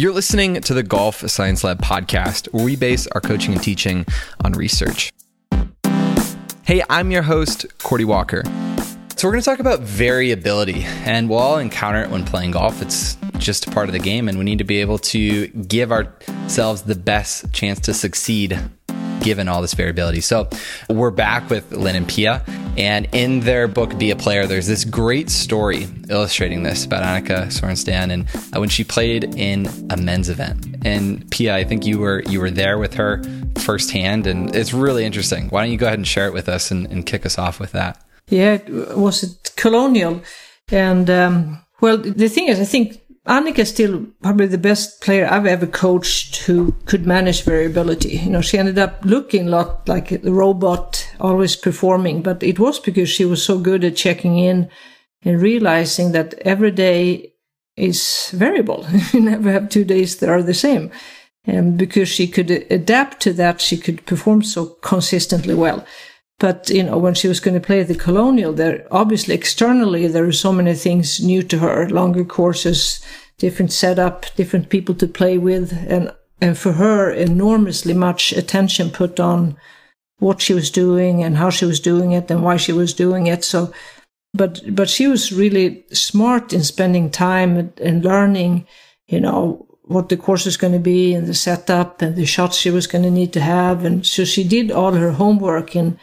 You're listening to the Golf Science Lab podcast, where we base our coaching and teaching on research. Hey, I'm your host, Cordie Walker. So, we're going to talk about variability, and we'll all encounter it when playing golf. It's just a part of the game, and we need to be able to give ourselves the best chance to succeed given all this variability. So we're back with Lynn and Pia, and in their book Be a Player, there's this great story illustrating this about Annika Sorenstam and uh, when she played in a men's event. And Pia, I think you were you were there with her firsthand, and it's really interesting. Why don't you go ahead and share it with us and, and kick us off with that? Yeah, it was it colonial, and um, well, the thing is, I think Annika is still probably the best player I've ever coached who could manage variability. You know, she ended up looking a lot like a robot, always performing, but it was because she was so good at checking in and realizing that every day is variable. you never have two days that are the same. And because she could adapt to that, she could perform so consistently well. But, you know, when she was going to play the Colonial, there obviously externally, there are so many things new to her, longer courses, different setup, different people to play with. And, and for her, enormously much attention put on what she was doing and how she was doing it and why she was doing it. So, but, but she was really smart in spending time and learning, you know, what the course was going to be and the setup and the shots she was going to need to have. And so she did all her homework in,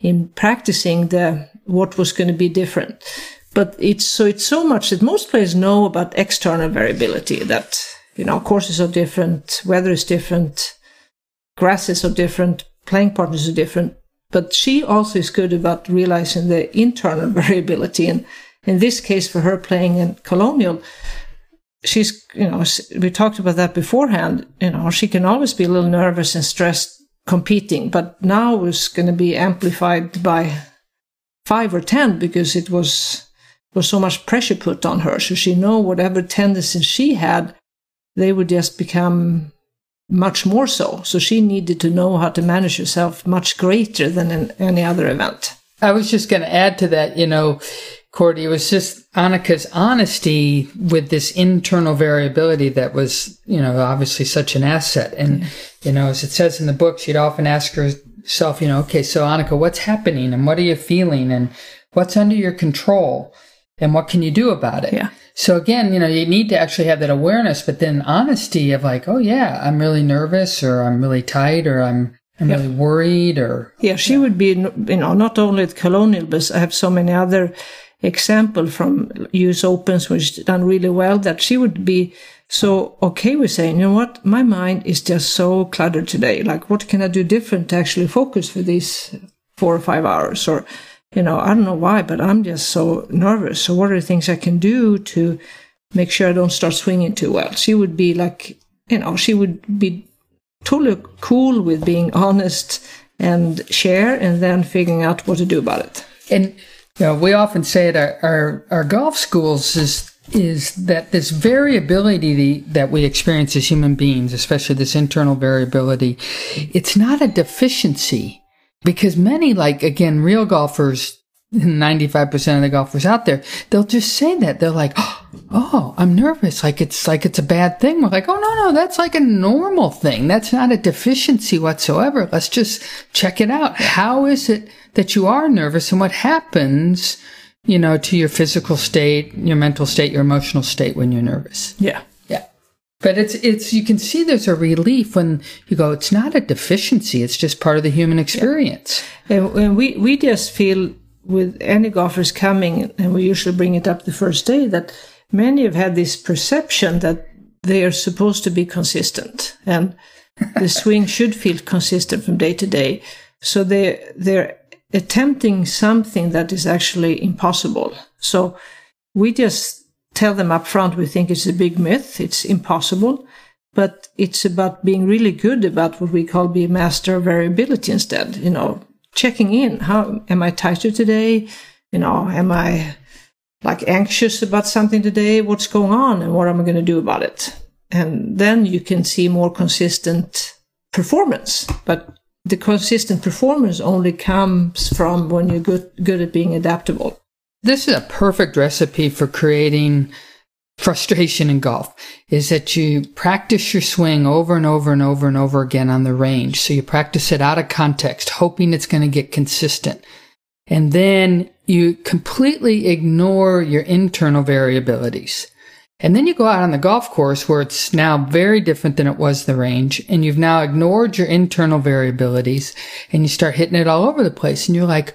in practicing the what was going to be different. But it's so it's so much that most players know about external variability that you know courses are different, weather is different, grasses are different, playing partners are different. But she also is good about realizing the internal variability. And in this case, for her playing in Colonial, she's, you know, we talked about that beforehand. You know, she can always be a little nervous and stressed competing, but now it's going to be amplified by five or ten because it was was so much pressure put on her. So she know whatever tendencies she had, they would just become much more so. So she needed to know how to manage herself much greater than in any other event. I was just going to add to that, you know, Cordie, it was just Annika's honesty with this internal variability that was, you know, obviously such an asset. And, you know, as it says in the book, she'd often ask herself, you know, okay, so Annika, what's happening and what are you feeling and what's under your control and what can you do about it? Yeah. So again, you know, you need to actually have that awareness, but then honesty of like, oh yeah, I'm really nervous or I'm really tight or I'm, I'm really worried or. Yeah, she yeah. would be, you know, not only at Colonial, but I have so many other example from US Opens, which done really well, that she would be so okay with saying, you know what, my mind is just so cluttered today. Like, what can I do different to actually focus for these four or five hours? Or, you know, I don't know why, but I'm just so nervous. So what are the things I can do to make sure I don't start swinging too well? She would be like, you know, she would be totally cool with being honest and share and then figuring out what to do about it. And know, we often say at our, our, our golf schools is is that this variability that we experience as human beings, especially this internal variability, it's not a deficiency because many, like again, real golfers, 95% of the golfers out there, they'll just say that. They're like, Oh, I'm nervous. Like it's like it's a bad thing. We're like, Oh, no, no, that's like a normal thing. That's not a deficiency whatsoever. Let's just check it out. How is it that you are nervous and what happens, you know, to your physical state, your mental state, your emotional state when you're nervous? Yeah. Yeah. But it's, it's, you can see there's a relief when you go, it's not a deficiency. It's just part of the human experience. Yeah. And we, we just feel with any golfers coming, and we usually bring it up the first day, that many have had this perception that they are supposed to be consistent and the swing should feel consistent from day to day. So they, they're attempting something that is actually impossible. So we just tell them up front we think it's a big myth, it's impossible, but it's about being really good about what we call be master of variability instead, you know, checking in. How am I tighter today? You know, am I like anxious about something today? What's going on and what am I going to do about it? And then you can see more consistent performance. But the consistent performance only comes from when you're good, good at being adaptable. This is a perfect recipe for creating frustration in golf is that you practice your swing over and over and over and over again on the range. So you practice it out of context, hoping it's going to get consistent. And then you completely ignore your internal variabilities. And then you go out on the golf course where it's now very different than it was the range. And you've now ignored your internal variabilities and you start hitting it all over the place. And you're like,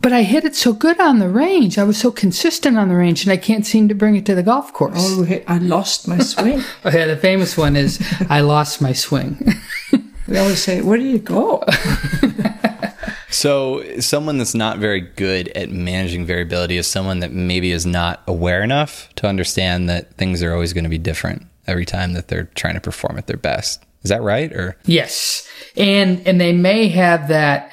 but I hit it so good on the range. I was so consistent on the range and I can't seem to bring it to the golf course. Oh, I lost my swing. oh, yeah, the famous one is I lost my swing. we always say, where do you go? so someone that's not very good at managing variability is someone that maybe is not aware enough to understand that things are always going to be different every time that they're trying to perform at their best. Is that right? Or yes. And and they may have that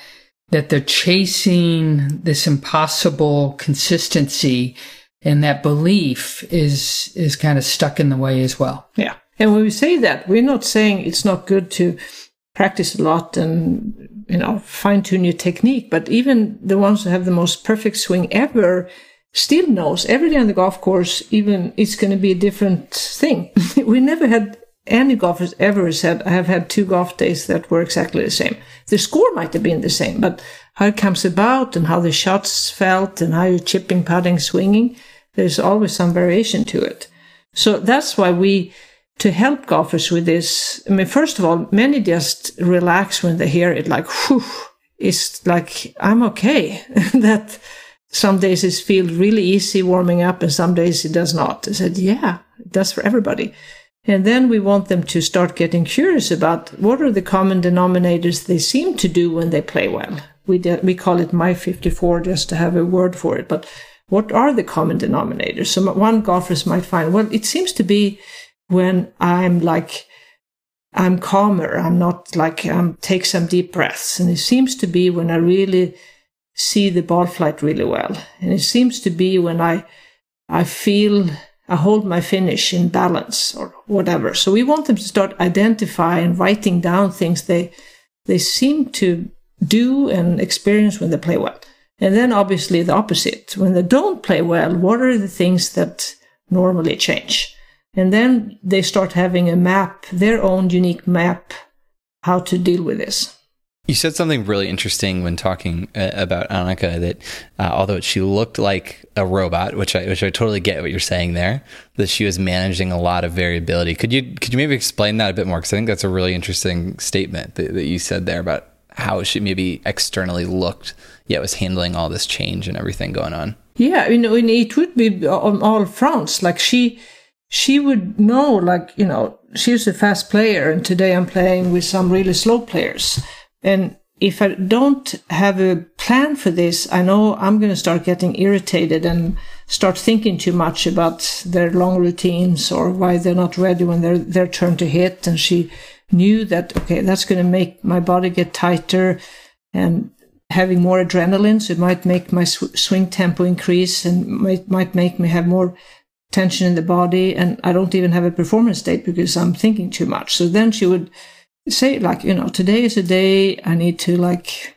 that they're chasing this impossible consistency and that belief is is kind of stuck in the way as well. Yeah. And when we say that, we're not saying it's not good to practice a lot and you know fine tune your technique, but even the ones who have the most perfect swing ever still knows every day on the golf course, even it's going to be a different thing. we never had any golfers ever said, I have had two golf days that were exactly the same. The score might have been the same, but how it comes about and how the shots felt and how you're chipping, putting, swinging, there's always some variation to it. So that's why we, to help golfers with this, I mean, first of all, many just relax when they hear it like, whew, it's like, I'm okay. that some days it feels really easy warming up and some days it does not. I said, yeah, it does for everybody. And then we want them to start getting curious about what are the common denominators they seem to do when they play well. We, de- we call it My 54 just to have a word for it. But what are the common denominators? So one golfers might find, well, it seems to be when I'm like, I'm calmer. I'm not like, I'm take some deep breaths. And it seems to be when I really see the ball flight really well. And it seems to be when I, I feel I hold my finish in balance or whatever. So we want them to start identifying, writing down things they they seem to do and experience when they play well. And then obviously the opposite. When they don't play well, what are the things that normally change? And then they start having a map, their own unique map, how to deal with this. You said something really interesting when talking uh, about Annika that uh, although she looked like a robot, which I which I totally get what you're saying there, that she was managing a lot of variability. Could you could you maybe explain that a bit more? Because I think that's a really interesting statement that, that you said there about how she maybe externally looked, yet was handling all this change and everything going on. Yeah, you know, it would be on all fronts. Like she she would know, like you know, she's a fast player, and today I'm playing with some really slow players and if I don't have a plan for this, I know I'm going to start getting irritated and start thinking too much about their long routines or why they're not ready when they're their turn to hit. And she knew that, okay, that's going to make my body get tighter and having more adrenaline. So it might make my sw- swing tempo increase and might, might make me have more tension in the body. And I don't even have a performance state because I'm thinking too much. So then she would say like you know today is a day i need to like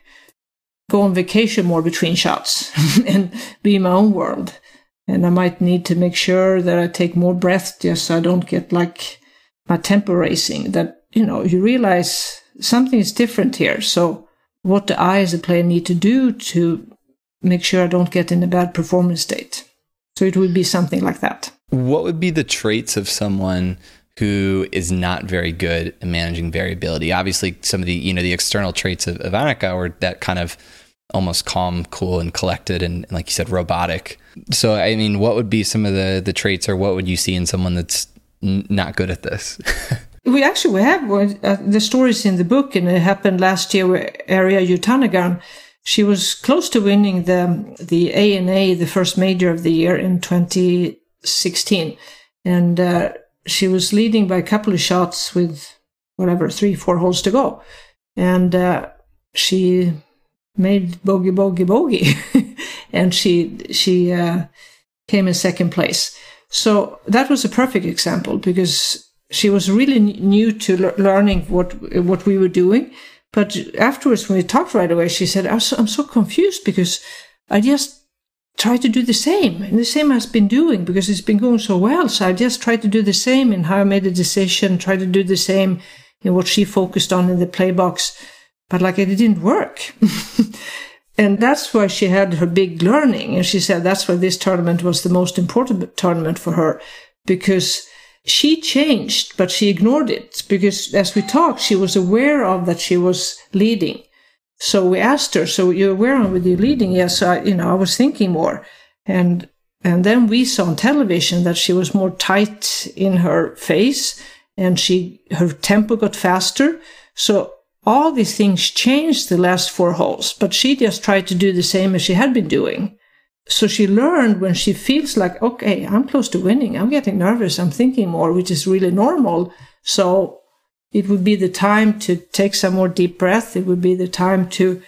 go on vacation more between shots and be in my own world and i might need to make sure that i take more breath just so i don't get like my tempo racing that you know you realize something is different here so what do i as a player need to do to make sure i don't get in a bad performance state so it would be something like that what would be the traits of someone who is not very good at managing variability. Obviously, some of the you know the external traits of, of Annika were that kind of almost calm, cool, and collected, and, and, like you said, robotic. So, I mean, what would be some of the the traits, or what would you see in someone that's n- not good at this? we actually we have uh, the stories in the book, and it happened last year with Ariya Jutanugarn. She was close to winning the the ANA, the first major of the year in 2016, and. Uh, she was leading by a couple of shots with whatever three four holes to go. And uh, she made bogey bogey bogey. And she she uh, came in second place. So that was a perfect example because she was really new to le- learning what what we were doing but afterwards when we talked right away she said I'm so, I'm so confused because i just try to do the same. And the same I've been doing because it's been going so well. So I just tried to do the same in how I made a decision, try to do the same in what she focused on in the play box. But like it didn't work. and that's why she had her big learning. And she said that's why this tournament was the most important tournament for her because she changed, but she ignored it because as we talked, she was aware of that she was leading. So we asked her, so you're aware of you leading? Yes, I, you know, I was thinking more. And, and then we saw on television that she was more tight in her face and she, her tempo got faster. So all these things changed the last four holes, but she just tried to do the same as she had been doing. So she learned when she feels like, okay, I'm close to winning. I'm getting nervous. I'm thinking more, which is really normal. So it would be the time to take some more deep breath. It would be the time to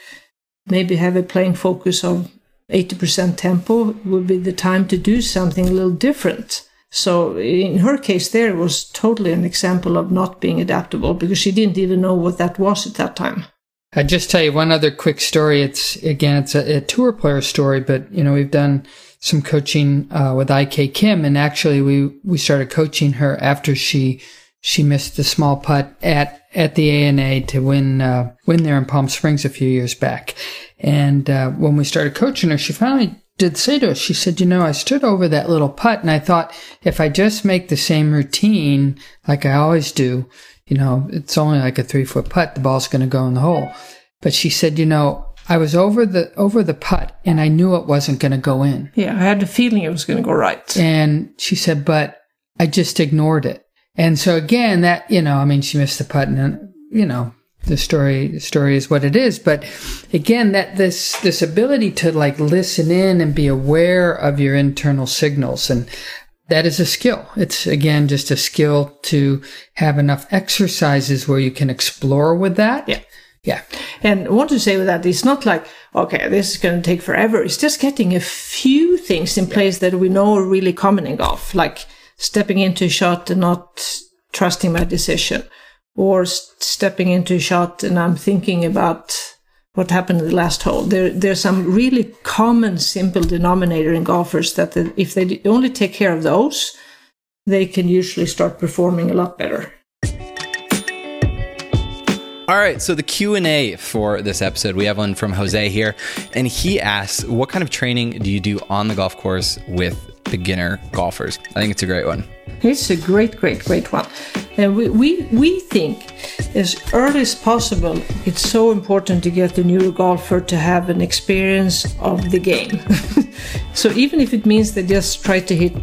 maybe have a playing focus of 80% tempo. It would be the time to do something a little different. So in her case, there was totally an example of not being adaptable because she didn't even know what that was at that time. I just tell you one other quick story. It's again, it's a, a tour player story, but you know we've done some coaching uh, with IK Kim, and actually we we started coaching her after she she missed the small putt at at the ANA to win uh, win there in Palm Springs a few years back. And uh, when we started coaching her, she finally did say to us, she said, "You know, I stood over that little putt, and I thought if I just make the same routine like I always do, you know, it's only like a three foot putt, the ball's going to go in the hole." But she said, "You know." I was over the over the putt and I knew it wasn't going to go in. Yeah, I had the feeling it was going to go right. And she said, "But I just ignored it." And so again, that, you know, I mean, she missed the putt and, you know, the story, the story is what it is. But again, that this, this ability to like listen in and be aware of your internal signals and that is a skill. It's again, just a skill to have enough exercises where you can explore with that. Yeah. Yeah. And I want to say with that, it's not like, okay, this is going to take forever. It's just getting a few things in place that we know are really common in golf. Like, stepping into a shot and not trusting my decision, or stepping into a shot and I'm thinking about what happened in the last hole. There, there's some really common, simple denominator in golfers that the, if they only take care of those, they can usually start performing a lot better. All right, so the Q&A for this episode, we have one from Jose here, and he asks, what kind of training do you do on the golf course with beginner golfers? I think it's a great one. It's a great, great, great one. And we, we, we think as early as possible, it's so important to get the new golfer to have an experience of the game. so even if it means they just try to hit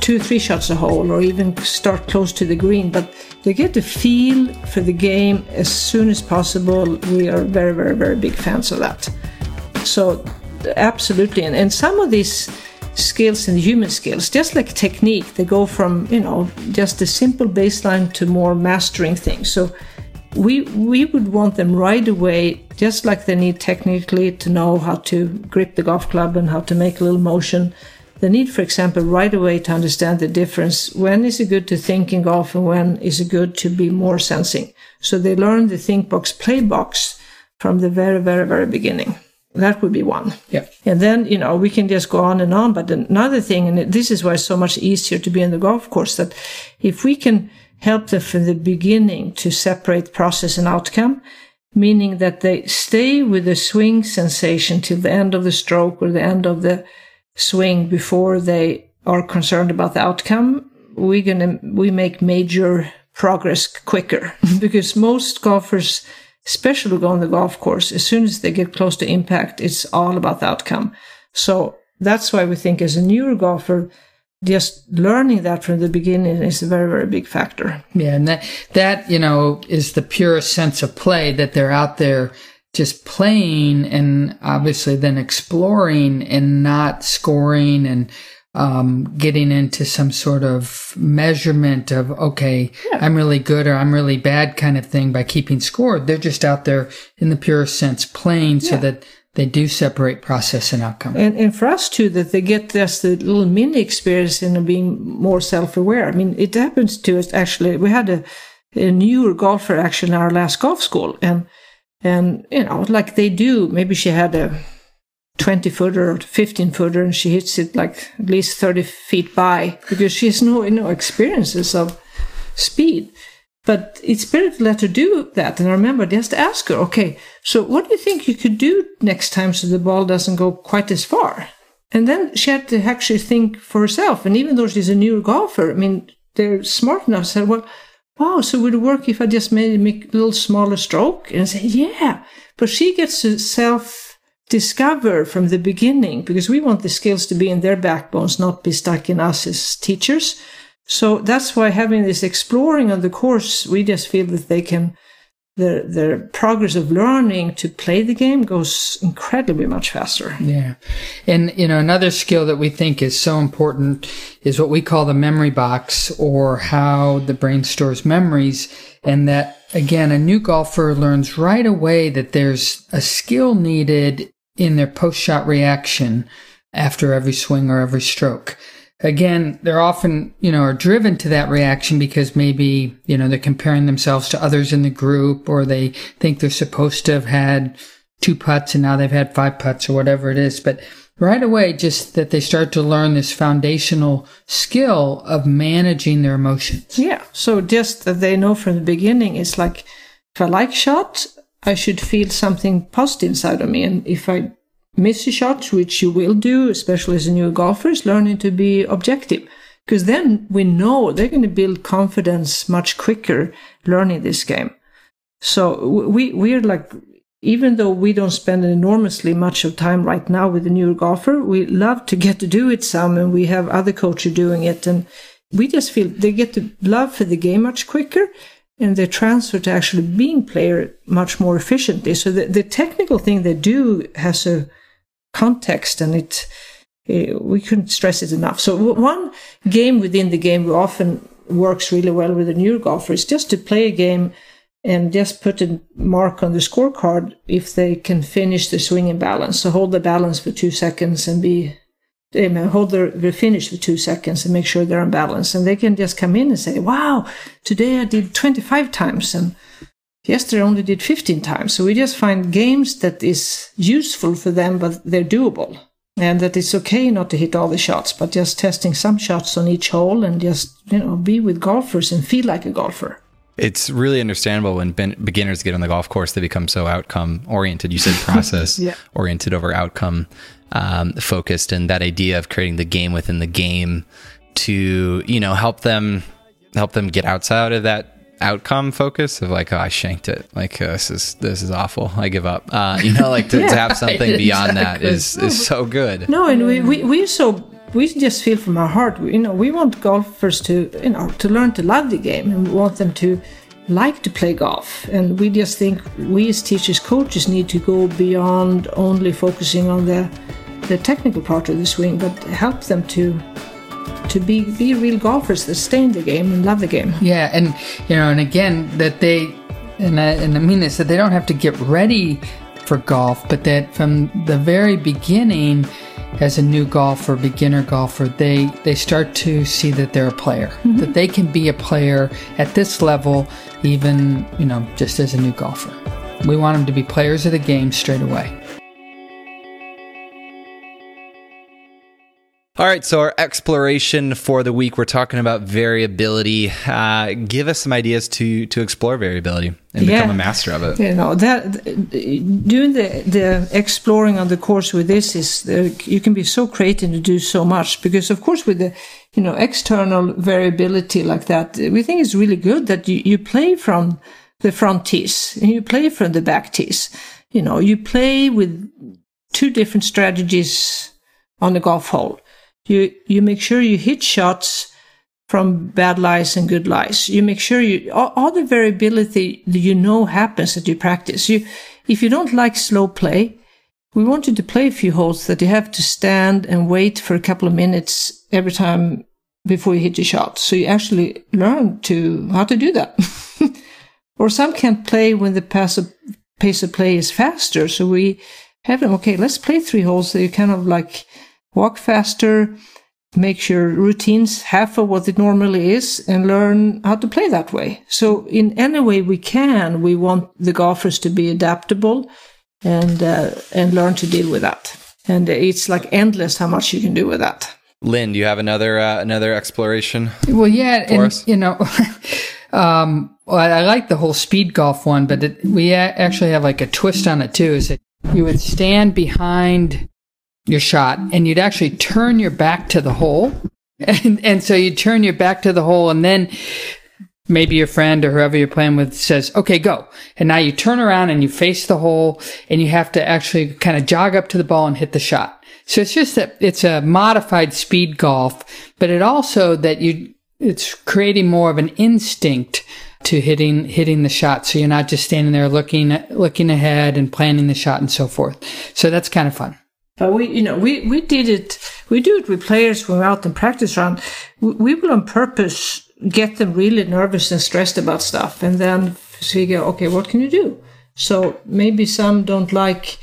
two, three shots a hole or even start close to the green, but they get the feel for the game as soon as possible. We are very, very, very big fans of that. So absolutely. And, and some of these skills and human skills, just like technique, they go from, you know, just a simple baseline to more mastering things. So we we would want them right away, just like they need technically to know how to grip the golf club and how to make a little motion. They need, for example, right away to understand the difference. When is it good to think in golf and when is it good to be more sensing? So they learn the think box, play box from the very, very, very beginning. That would be one. Yeah. And then, you know, we can just go on and on. But another thing, and this is why it's so much easier to be in the golf course, that if we can help them from the beginning to separate process and outcome, meaning that they stay with the swing sensation till the end of the stroke or the end of the swing before they are concerned about the outcome, we're gonna, we make major progress quicker because most golfers especially go on the golf course, as soon as they get close to impact, it's all about the outcome. So that's why we think as a newer golfer, just learning that from the beginning is a very, very big factor. Yeah. And that, that, you know, is the purest sense of play that they're out there just playing and obviously then exploring and not scoring and um, getting into some sort of measurement of, okay, yeah. I'm really good or I'm really bad kind of thing by keeping score. They're just out there in the purest sense playing yeah. so that they do separate process and outcome. And, and for us too, that they get just a little mini experience in being more self-aware. I mean, it happens to us actually. We had a, a newer golfer actually in our last golf school and, and, you know, like they do, maybe she had a, 20 footer or 15 footer and she hits it like at least 30 feet by because she has no, no experiences of speed. But it's better to let her do that. And I remember just ask her, okay, so what do you think you could do next time so the ball doesn't go quite as far? And then she had to actually think for herself. And even though she's a new golfer, I mean, they're smart enough to say, well, wow, so would it work if I just made a little smaller stroke? And I say, yeah. But she gets to self discover from the beginning because we want the skills to be in their backbones, not be stuck in us as teachers. So that's why having this exploring on the course, we just feel that they can, their, their progress of learning to play the game goes incredibly much faster. Yeah. And, you know, another skill that we think is so important is what we call the memory box or how the brain stores memories. And that, again, a new golfer learns right away that there's a skill needed in their post shot reaction after every swing or every stroke again, they're often, you know, are driven to that reaction because maybe, you know, they're comparing themselves to others in the group or they think they're supposed to have had two putts and now they've had five putts or whatever it is. But right away, just that they start to learn this foundational skill of managing their emotions. Yeah. So just that they know from the beginning, it's like, if I like shot, I should feel something positive inside of me. And if I miss a shot, which you will do, especially as a new golfer, is learning to be objective. Because then we know they're going to build confidence much quicker learning this game. So we, we're like, even though we don't spend enormously much of time right now with the newer golfer, we love to get to do it some and we have other coaches doing it. And we just feel they get to love for the game much quicker and they transfer to actually being player much more efficiently. So the, the technical thing they do has a context and it, it, we couldn't stress it enough. So one game within the game often works really well with a new golfer is just to play a game and just put a mark on the scorecard if they can finish the swing in balance. So hold the balance for two seconds and be hold their, their finish for two seconds and make sure they're on balance. And they can just come in and say, wow, today I did 25 times and Yesterday I only did 15 times. So we just find games that is useful for them, but they're doable. And that it's okay not to hit all the shots, but just testing some shots on each hole and just, you know, be with golfers and feel like a golfer. It's really understandable when beginners get on the golf course, they become so outcome oriented. You said process yeah. oriented over outcome um, focused, and that idea of creating the game within the game to you know help them help them get outside of that outcome focus of like, oh, I shanked it. Like uh, this is this is awful. I give up. Uh, you know, like to, yeah, to have something beyond that is is so good. No, and we we we so we just feel from our heart. You know, we want golfers to you know to learn to love the game, and we want them to like to play golf. And we just think we as teachers, coaches need to go beyond only focusing on the the technical part of the swing, but help them to to be be real golfers that stay in the game and love the game. Yeah, and you know, and again that they and I, and I mean this that they don't have to get ready for golf, but that from the very beginning, as a new golfer, beginner golfer, they they start to see that they're a player, mm-hmm. that they can be a player at this level, even you know just as a new golfer. We want them to be players of the game straight away. All right, so our exploration for the week, we're talking about variability. Uh, give us some ideas to to explore variability and yeah. become a master of it. You know that doing the the exploring on the course with this is uh, you can be so creative to do so much because of course with the you know external variability like that, we think it's really good that you, you play from the front tees and you play from the back tees. You know, you play with two different strategies on the golf hole you, you make sure you hit shots from bad lies and good lies. You make sure you, all, all the variability that you know happens that you practice. You, if you don't like slow play, we want you to play a few holes that you have to stand and wait for a couple of minutes every time before you hit your shot. So you actually learn to how to do that. or some can't play when the pace of, pace of play is faster. So we have them, okay, let's play three holes that you kind of like walk faster, make your routines half of what it normally is, and learn how to play that way. So, in any way we can, we want the golfers to be adaptable and uh, and learn to deal with that. and it's like endless how much you can do with that. Lynn, do you have another uh, another exploration? Well, yeah, for and us? you know, um, well, I like the whole speed golf one, but it, we a- actually have like a twist on it too. Is that you would stand behind your shot and you'd actually turn your back to the hole, and and so you turn your back to the hole, and then maybe your friend or whoever you're playing with says, okay, go. And now you turn around and you face the hole and you have to actually kind of jog up to the ball and hit the shot. So it's just that it's a modified speed golf, but it also that you, it's creating more of an instinct to hitting, hitting the shot. So you're not just standing there looking, looking ahead and planning the shot and so forth. So that's kind of fun. But we, you know, we, we did it, we do it with players when we're out in practice round. We, we will on purpose get them really nervous and stressed about stuff and then figure, okay, what can you do? So maybe some don't like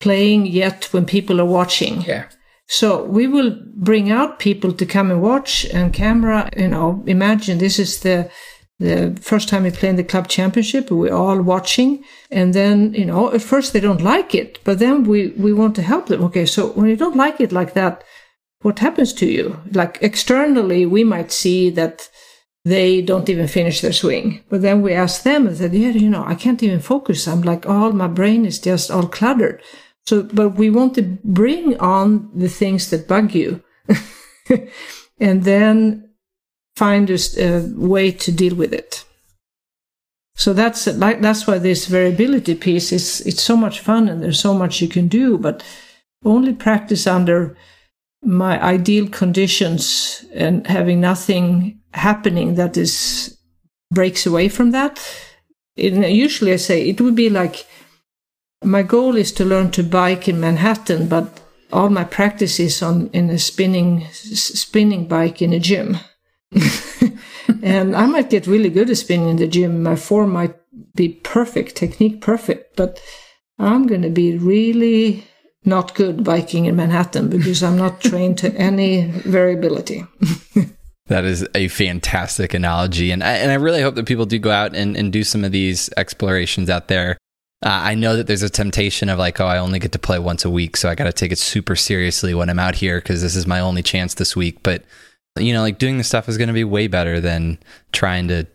playing yet when people are watching. Yeah. So we will bring out people to come and watch and camera, you know, imagine this is the, the first time we play in the club championship. We're all watching. And then, you know, at first they don't like it, but then we, we want to help them. Okay. So when you don't like it like that, what happens to you? Like externally, we might see that they don't even finish their swing. But then we ask them and said, yeah, you know, I can't even focus. I'm like, all my brain is just all cluttered. So, but we want to bring on the things that bug you and then find a, a way to deal with it. So that's that's why this variability piece is, it's so much fun and there's so much you can do, but only practice under my ideal conditions and having nothing happening that is breaks away from that. Usually I say it would be like my goal is to learn to bike in Manhattan, but all my practice is on in a spinning spinning bike in a gym. and I might get really good at spinning in the gym. My form might be perfect, technique perfect, but I'm going to be really not good biking in Manhattan because I'm not trained to any variability. That is a fantastic analogy, and I, and I really hope that people do go out and, and do some of these explorations out there. Uh, I know that there's a temptation of like, oh, I only get to play once a week, so I got to take it super seriously when I'm out here because this is my only chance this week. But you know, like doing this stuff is going to be way better than trying to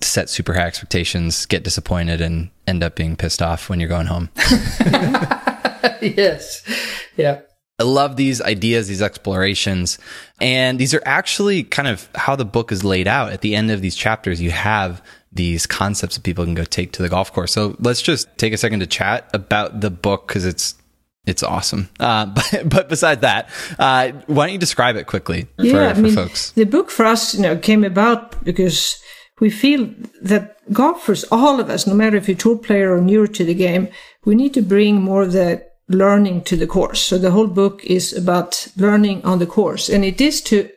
set super high expectations, get disappointed, and end up being pissed off when you're going home. yes. Yeah. I love these ideas, these explorations. And these are actually kind of how the book is laid out. At the end of these chapters, you have these concepts that people can go take to the golf course. So let's just take a second to chat about the book because it's it's awesome. Uh, but but besides that, uh, why don't you describe it quickly for, yeah, for mean, folks? the book for us, you know, came about because we feel that golfers, all of us, no matter if you're a tour player or newer to the game, we need to bring more of the learning to the course. So the whole book is about learning on the course, and it is to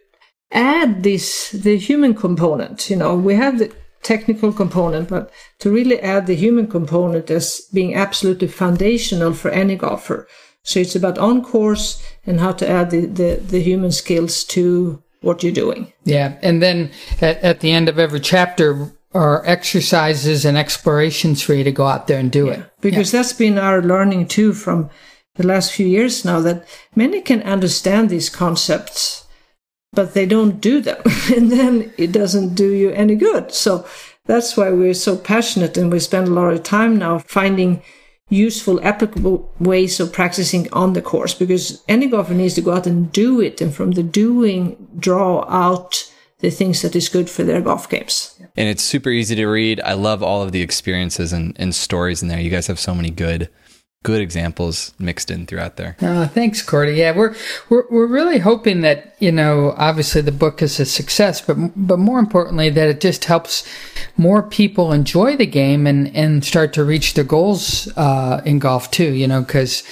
add this the human component. You know, we have the technical component, but to really add the human component as being absolutely foundational for any golfer. So it's about on course and how to add the, the, the human skills to what you're doing. Yeah. And then at, at the end of every chapter are exercises and explorations for you to go out there and do it. Because that's been our learning too from the last few years now that many can understand these concepts, but they don't do them. and then it doesn't do you any good. So that's why we're so passionate and we spend a lot of time now finding useful, applicable ways of practicing on the course because any golfer needs to go out and do it. And from the doing, draw out the things that is good for their golf games. And it's super easy to read. I love all of the experiences and, and stories in there. You guys have so many good good examples mixed in throughout there. Thanks, Cordie. Yeah, we're we're we're really hoping that you know, obviously the book is a success, but but more importantly that it just helps more people enjoy the game and and start to reach their goals uh, in golf too. You know, because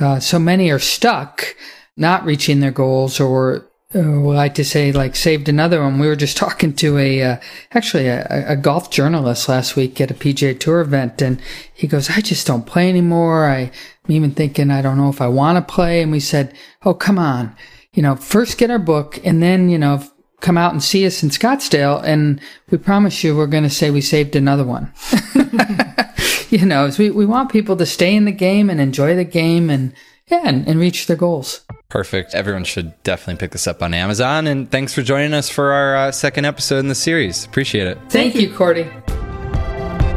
uh, so many are stuck not reaching their goals or uh, we like to say like saved another one. We were just talking to a uh, actually a, a, golf journalist last week at a PGA Tour event, and he goes, "I just don't play anymore. I, am even thinking I don't know if I want to play." And we said, "Oh, come on, you know, first get our book, and then you know." Come out and see us in Scottsdale, and we promise you we're going to say we saved another one. you know, we, we want people to stay in the game and enjoy the game and yeah, and, and reach their goals. Perfect. Everyone should definitely pick this up on Amazon. And thanks for joining us for our uh, second episode in the series. Appreciate it. Thank, Thank you, Cordie.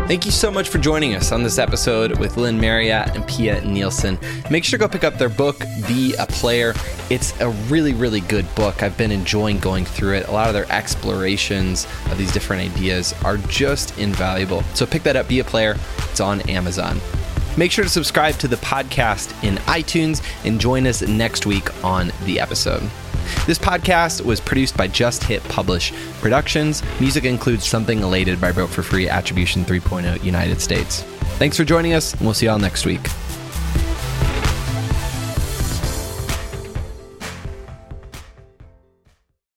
Thank you so much for joining us on this episode with Lynn Marriott and Pia Nielsen. Make sure to go pick up their book, Be a Player. It's a really, really good book. I've been enjoying going through it. A lot of their explorations of these different ideas are just invaluable. So pick that up, Be a Player. It's on Amazon. Make sure to subscribe to the podcast in iTunes and join us next week on the episode. This podcast was produced by Just Hit Publish Productions. Music includes Something Elated by Broke for Free Attribution 3.0 United States. Thanks for joining us, and we'll see y'all next week.